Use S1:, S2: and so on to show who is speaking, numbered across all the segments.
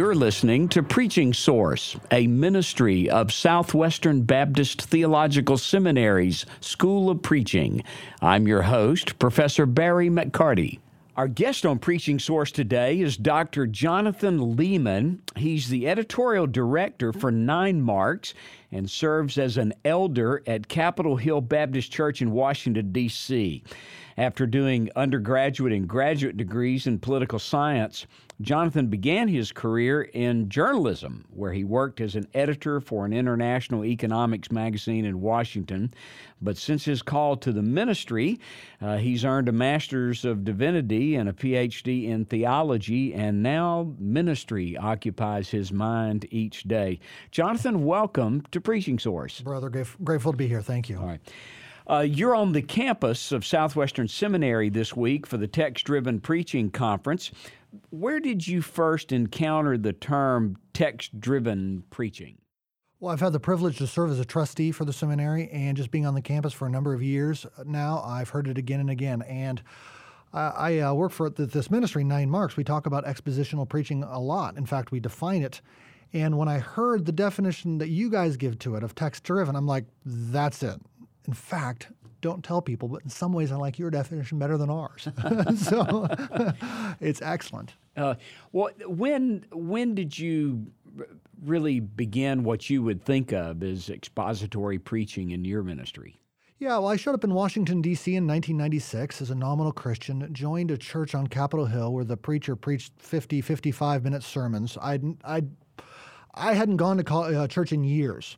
S1: You're listening to Preaching Source, a ministry of Southwestern Baptist Theological Seminary's School of Preaching. I'm your host, Professor Barry McCarty. Our guest on Preaching Source today is Dr. Jonathan Leeman. He's the editorial director for Nine Marks and serves as an elder at Capitol Hill Baptist Church in Washington, D.C. After doing undergraduate and graduate degrees in political science, Jonathan began his career in journalism, where he worked as an editor for an international economics magazine in Washington. But since his call to the ministry, uh, he's earned a Master's of Divinity and a PhD in theology, and now ministry occupies his mind each day. Jonathan, welcome to Preaching Source.
S2: Brother, grateful to be here. Thank you.
S1: All right. Uh, you're on the campus of Southwestern Seminary this week for the Text Driven Preaching Conference. Where did you first encounter the term text driven preaching?
S2: Well, I've had the privilege to serve as a trustee for the seminary and just being on the campus for a number of years now, I've heard it again and again. And I, uh, work for this ministry, Nine Marks. We talk about expositional preaching a lot. In fact, we define it. And when I heard the definition that you guys give to it of text driven, I'm like, that's it. In fact, don't tell people, but in some ways I like your definition better than ours. so it's excellent. Uh,
S1: well, when when did you really begin what you would think of as expository preaching in your ministry?
S2: Yeah, well, I showed up in Washington, D.C. in 1996 as a nominal Christian, joined a church on Capitol Hill where the preacher preached 50, 55 minute sermons. I'd, I'd, I hadn't gone to uh, church in years.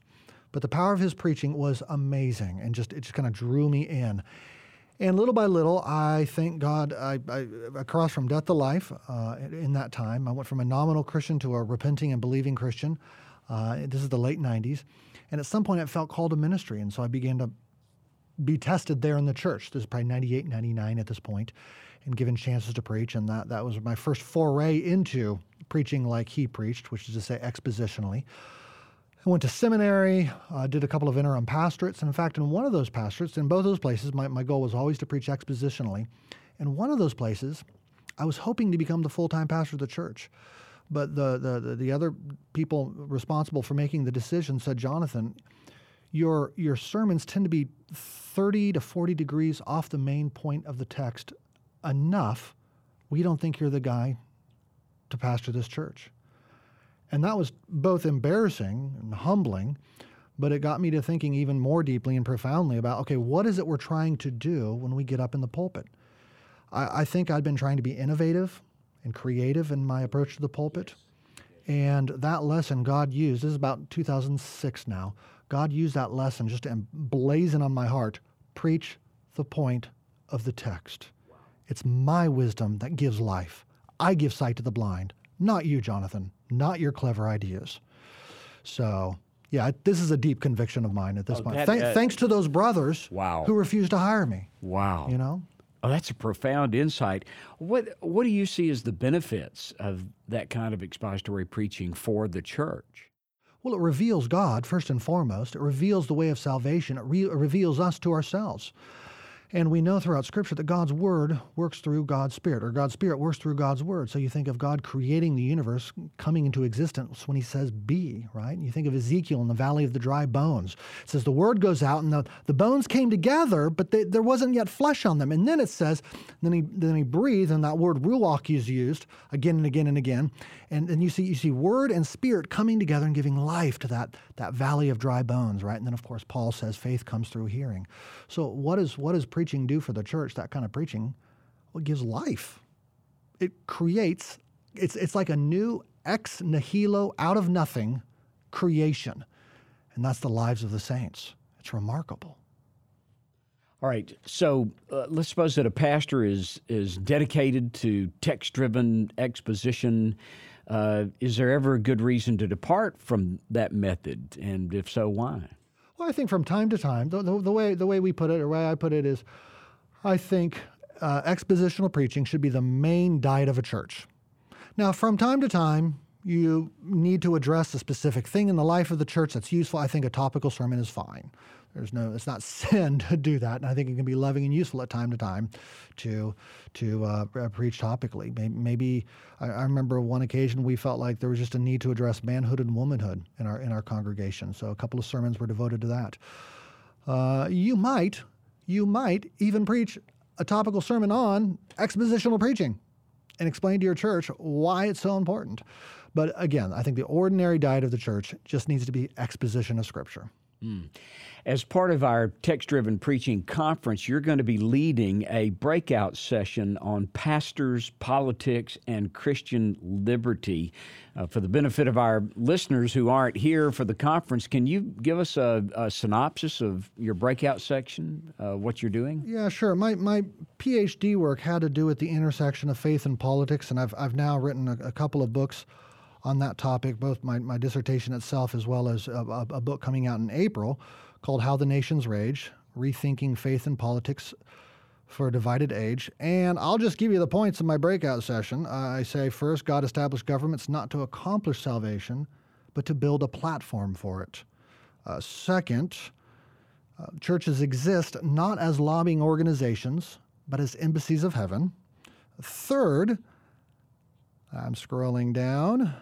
S2: But the power of his preaching was amazing and just it just kind of drew me in. And little by little, I thank God, I, I, I crossed from death to life uh, in that time. I went from a nominal Christian to a repenting and believing Christian. Uh, this is the late 90s. And at some point, I felt called to ministry. And so I began to be tested there in the church. This is probably 98, 99 at this point, and given chances to preach. And that, that was my first foray into preaching like he preached, which is to say, expositionally. I went to seminary, uh, did a couple of interim pastorates. And in fact, in one of those pastorates, in both those places, my, my goal was always to preach expositionally. In one of those places, I was hoping to become the full time pastor of the church. But the, the, the other people responsible for making the decision said, Jonathan, your, your sermons tend to be 30 to 40 degrees off the main point of the text enough. We don't think you're the guy to pastor this church. And that was both embarrassing and humbling, but it got me to thinking even more deeply and profoundly about okay, what is it we're trying to do when we get up in the pulpit? I, I think I'd been trying to be innovative and creative in my approach to the pulpit. And that lesson God used, this is about 2006 now, God used that lesson just to emblazon on my heart preach the point of the text. It's my wisdom that gives life. I give sight to the blind, not you, Jonathan not your clever ideas. So, yeah, this is a deep conviction of mine at this oh, point. That, Th- uh, thanks to those brothers
S1: wow.
S2: who refused to hire me.
S1: Wow.
S2: You know?
S1: Oh, that's a profound insight. What what do you see as the benefits of that kind of expository preaching for the church?
S2: Well, it reveals God first and foremost. It reveals the way of salvation. It, re- it reveals us to ourselves. And we know throughout Scripture that God's Word works through God's Spirit, or God's Spirit works through God's Word. So you think of God creating the universe coming into existence when He says be, right? And you think of Ezekiel in the valley of the dry bones. It says the Word goes out and the, the bones came together, but they, there wasn't yet flesh on them. And then it says, then He, then he breathed, and that word ruach is used again and again and again. And then you see, you see Word and Spirit coming together and giving life to that, that valley of dry bones, right? And then, of course, Paul says faith comes through hearing. So what is, what is pre preaching do for the church, that kind of preaching? Well, it gives life. It creates, it's, it's like a new ex nihilo, out of nothing creation. And that's the lives of the saints. It's remarkable.
S1: All right. So uh, let's suppose that a pastor is is dedicated to text driven exposition. Uh, is there ever a good reason to depart from that method? And if so, why?
S2: Well, I think from time to time, the, the, the way the way we put it, or the way I put it, is, I think uh, expositional preaching should be the main diet of a church. Now, from time to time, you need to address a specific thing in the life of the church that's useful. I think a topical sermon is fine. There's no, it's not sin to do that, and I think it can be loving and useful at time to time to to uh, preach topically. Maybe, maybe I, I, remember one occasion we felt like there was just a need to address manhood and womanhood in our in our congregation, so a couple of sermons were devoted to that. Uh, you might you might even preach a topical sermon on expositional preaching and explain to your church why it's so important. But again, I think the ordinary diet of the church just needs to be exposition of Scripture. Mm.
S1: As part of our text driven preaching conference, you're going to be leading a breakout session on pastors, politics, and Christian liberty. Uh, for the benefit of our listeners who aren't here for the conference, can you give us a, a synopsis of your breakout section, uh, what you're doing?
S2: Yeah, sure. My, my PhD work had to do with the intersection of faith and politics, and I've, I've now written a, a couple of books on that topic, both my, my dissertation itself as well as a, a, book coming out in April called How the Nations Rage Rethinking Faith and Politics for a Divided Age. And I'll just give you the points in my breakout session. I say first, God established governments not to accomplish salvation, but to build a platform for it. Uh, second, uh, churches exist not as lobbying organizations, but as embassies of heaven. Third, I'm scrolling down.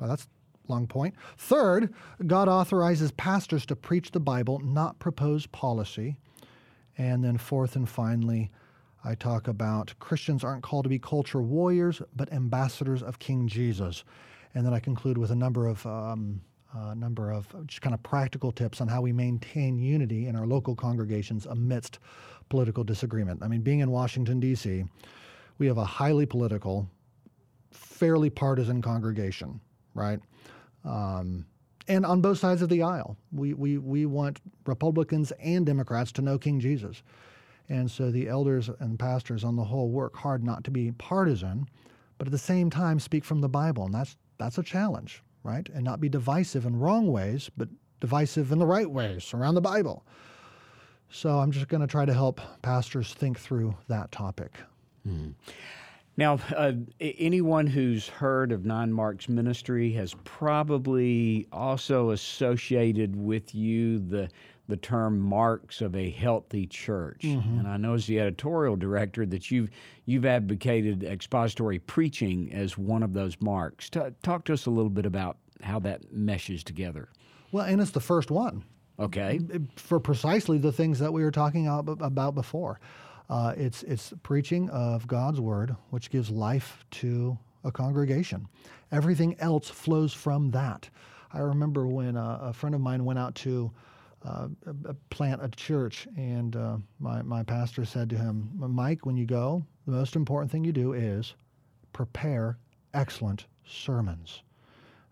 S2: Well, that's long point. Third, God authorizes pastors to preach the Bible, not propose policy. And then fourth and finally, I talk about Christians aren't called to be culture warriors, but ambassadors of King Jesus. And then I conclude with a number of um, a number of just kind of practical tips on how we maintain unity in our local congregations amidst political disagreement. I mean, being in Washington D.C., we have a highly political, fairly partisan congregation, right? Um, and on both sides of the aisle, we, we, we want Republicans and Democrats to know King Jesus. And so the elders and pastors on the whole work hard not to be partisan, but at the same time speak from the Bible. And that's, that's a challenge, right? And not be divisive in wrong ways, but divisive in the right ways around the Bible. So I'm just going to try to help pastors think through that topic. Hmm.
S1: Now, uh, anyone who's heard of Nine Marks Ministry has probably also associated with you the the term marks of a healthy church. Mm-hmm. And I know as the editorial director that you've you've advocated expository preaching as one of those marks. T- talk to us a little bit about how that meshes together.
S2: Well, and it's the first one.
S1: Okay.
S2: For precisely the things that we were talking about before. Uh, it's it's preaching of God's word, which gives life to a congregation. Everything else flows from that. I remember when uh, a friend of mine went out to uh, plant a church, and uh, my my pastor said to him, "Mike, when you go, the most important thing you do is prepare excellent sermons.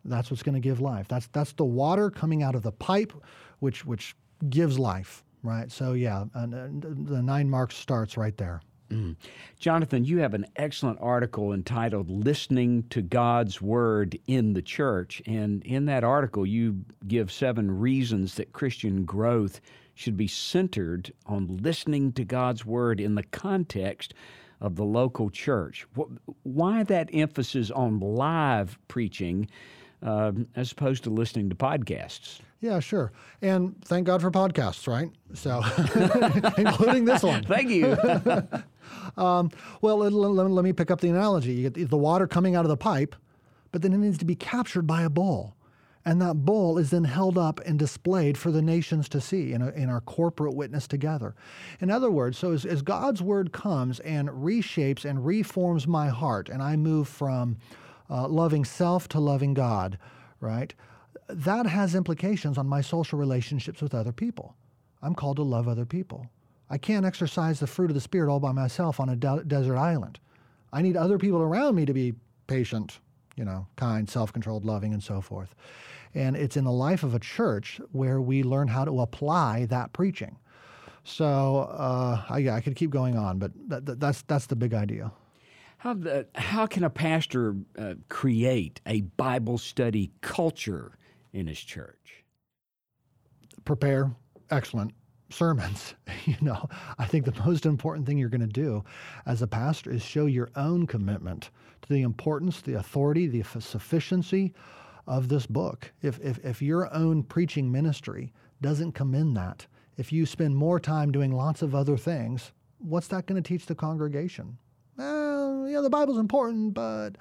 S2: That's what's going to give life. That's that's the water coming out of the pipe, which which gives life." Right. So, yeah, the nine marks starts right there. Mm.
S1: Jonathan, you have an excellent article entitled Listening to God's Word in the Church. And in that article, you give seven reasons that Christian growth should be centered on listening to God's Word in the context of the local church. Why that emphasis on live preaching uh, as opposed to listening to podcasts?
S2: Yeah, sure. And thank God for podcasts, right? So, including this one.
S1: thank you.
S2: um, well, let, let, let, me pick up the analogy. You get the water coming out of the pipe, but then it needs to be captured by a bowl. And that bowl is then held up and displayed for the nations to see in, a, in our corporate witness together. In other words, so as, as God's word comes and reshapes and reforms my heart, and I move from uh, loving self to loving God, right? That has implications on my social relationships with other people. I'm called to love other people. I can't exercise the fruit of the Spirit all by myself on a de- desert island. I need other people around me to be patient, you know, kind, self controlled, loving, and so forth. And it's in the life of a church where we learn how to apply that preaching. So, uh, I, I could keep going on, but that, that, that's, that's the big idea.
S1: How, the, how can a pastor uh, create a Bible study culture in his church?
S2: Prepare excellent sermons. you know, I think the most important thing you're going to do as a pastor is show your own commitment to the importance, the authority, the sufficiency of this book. If, if, if your own preaching ministry doesn't commend that. If you spend more time doing lots of other things, what's that going to teach the congregation? Well, yeah, the Bible's important, but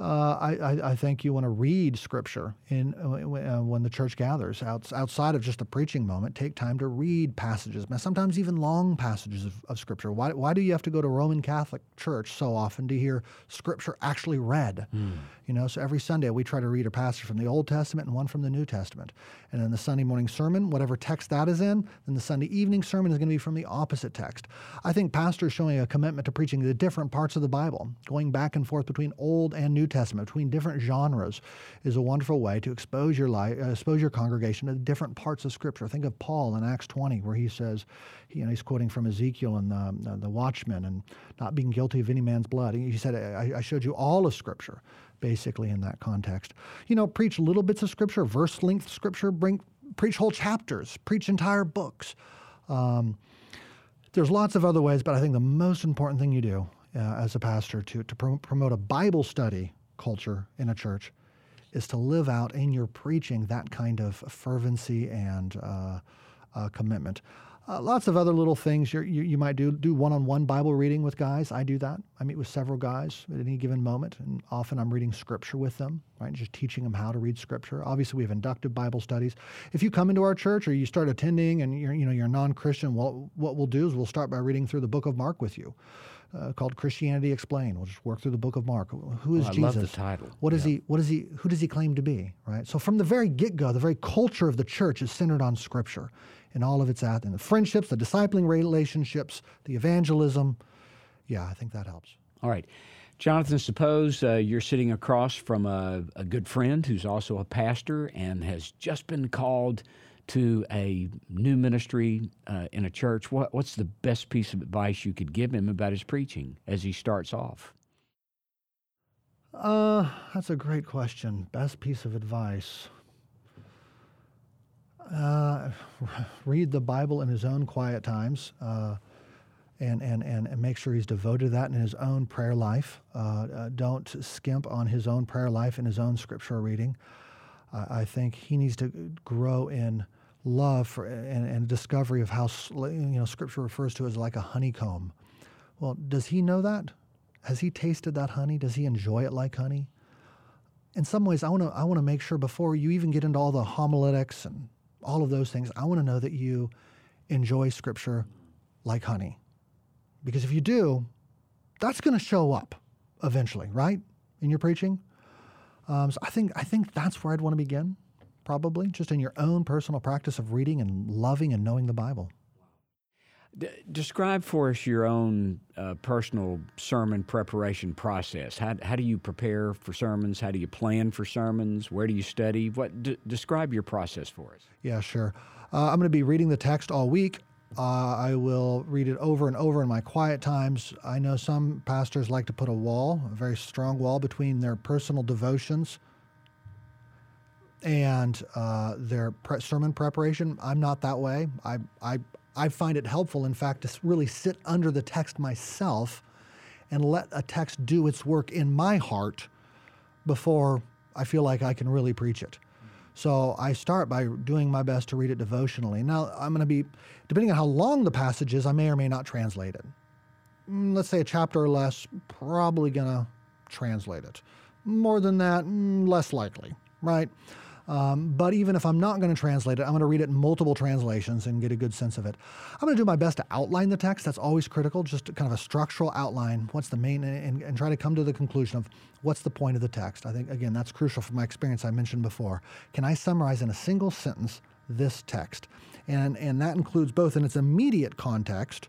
S2: uh, I, I, think you want to read Scripture in uh, when the church gathers out, outside of just a preaching moment. Take time to read passages, sometimes even long passages of, of, Scripture. Why, why do you have to go to Roman Catholic Church so often to hear Scripture actually read? Mm. You know, so every Sunday we try to read a passage from the Old Testament and one from the New Testament. And then the Sunday morning sermon, whatever text that is in, then the Sunday evening sermon is going to be from the opposite text. I think pastors showing a commitment to preaching the different parts of the Bible, going back and forth between Old and New Testament, between different genres, is a wonderful way to expose your life, uh, expose your congregation to different parts of Scripture. Think of Paul in Acts 20, where he says, you know, he's quoting from Ezekiel and the, the Watchman and not being guilty of any man's blood. He said, I, I showed you all of Scripture basically in that context. You know, preach little bits of scripture, verse length scripture, bring preach whole chapters, preach entire books. Um, there's lots of other ways, but I think the most important thing you do uh, as a pastor to, to prom- promote a Bible study culture in a church is to live out in your preaching that kind of fervency and uh, uh, commitment. Uh, lots of other little things you, you might do. Do one-on-one Bible reading with guys. I do that. I meet with several guys at any given moment, and often I'm reading Scripture with them, right? Just teaching them how to read Scripture. Obviously, we have inductive Bible studies. If you come into our church or you start attending and you're you know you're a non-Christian, well, what we'll do is we'll start by reading through the Book of Mark with you. Uh, called Christianity Explained. We'll just work through the book of Mark. Who is
S1: oh, I
S2: Jesus?
S1: love the title.
S2: What is yeah. he? What is he? Who does he claim to be? Right. So from the very get-go, the very culture of the church is centered on Scripture in all of its at and the friendships, the discipling relationships, the evangelism. Yeah, I think that helps.
S1: All right. Jonathan, suppose uh, you're sitting across from a, a, good friend who's also a pastor and has just been called to a new ministry uh, in a church. What, what's the best piece of advice you could give him about his preaching as he starts off?
S2: Uh, that's a great question. Best piece of advice uh, read the Bible in his own quiet times. Uh, and, and, and, make sure he's devoted to that in his own prayer life. Uh, uh don't skimp on his own prayer life and his own scripture reading. I think he needs to grow in love for, and, and discovery of how you know Scripture refers to it as like a honeycomb. Well, does he know that? Has he tasted that honey? Does he enjoy it like honey? In some ways, I want to I want to make sure before you even get into all the homiletics and all of those things. I want to know that you enjoy Scripture like honey. Because if you do, that's going to show up eventually, right? In your preaching. Um, so I think I think that's where I'd want to begin, probably, just in your own personal practice of reading and loving and knowing the Bible.
S1: D- describe for us your own uh, personal sermon preparation process. How, how do you prepare for sermons? How do you plan for sermons? Where do you study? What d- describe your process for us?
S2: Yeah, sure. Uh, I'm going to be reading the text all week. Uh, I will read it over and over in my quiet times. I know some pastors like to put a wall, a very strong wall, between their personal devotions and uh, their pre- sermon preparation. I'm not that way. I, I, I find it helpful, in fact, to really sit under the text myself and let a text do its work in my heart before I feel like I can really preach it. So I start by doing my best to read it devotionally. Now, I'm going to be, depending on how long the passage is, I may or may not translate it. Mm, let's say a chapter or less, probably going to translate it. More than that, mm, less likely, right? Um, but even if I'm not going to translate it, I'm going to read it in multiple translations and get a good sense of it. I'm going to do my best to outline the text. That's always critical, just kind of a structural outline. What's the main, and, and try to come to the conclusion of what's the point of the text. I think, again, that's crucial from my experience I mentioned before. Can I summarize in a single sentence this text? And, and that includes both in its immediate context,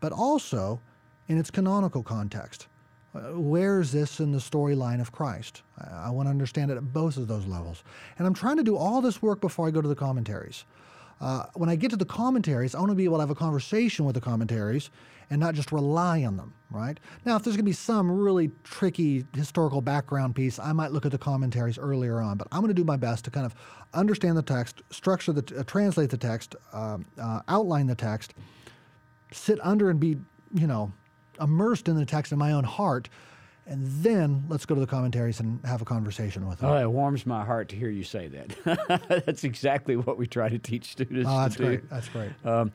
S2: but also in its canonical context. Where is this in the storyline of Christ? I, want to understand it at both of those levels. And I'm trying to do all this work before I go to the commentaries. Uh, when I get to the commentaries, I want to be able to have a conversation with the commentaries and not just rely on them, right? Now, if there's going to be some really tricky historical background piece, I might look at the commentaries earlier on, but I'm going to do my best to kind of understand the text, structure the, uh, translate the text, uh, uh, outline the text, sit under and be, you know, immersed in the text in my own heart and then let's go to the commentaries and have a conversation with them.
S1: Oh, it warms my heart to hear you say that. that's exactly what we try to teach students
S2: oh, that's
S1: to do.
S2: great. That's great.
S1: Um,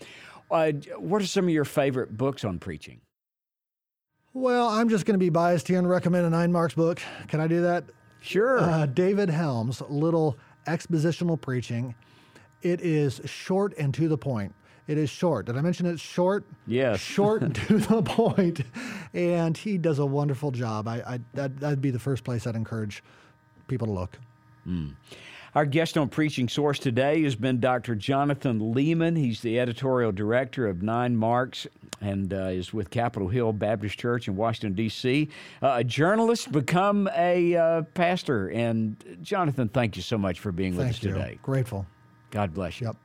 S1: uh, what are some of your favorite books on preaching?
S2: Well, I'm just going to be biased here and recommend a Nine Marks book. Can I do that?
S1: Sure.
S2: Uh, David Helms, Little Expositional Preaching. It is short and to the point. It is short. Did I mention it's short?
S1: Yes.
S2: Short to the point. And he does a wonderful job. I, I that, that'd be the first place I'd encourage people to look.
S1: Mm. Our guest on Preaching Source today has been Dr. Jonathan Leeman. He's the editorial director of Nine Marks and uh, is with Capitol Hill Baptist Church in Washington, D.C. Uh, a journalist, become a uh, pastor. And Jonathan, thank you so much for being
S2: Thank
S1: with us
S2: you.
S1: today.
S2: Grateful.
S1: God bless you.
S2: Yep.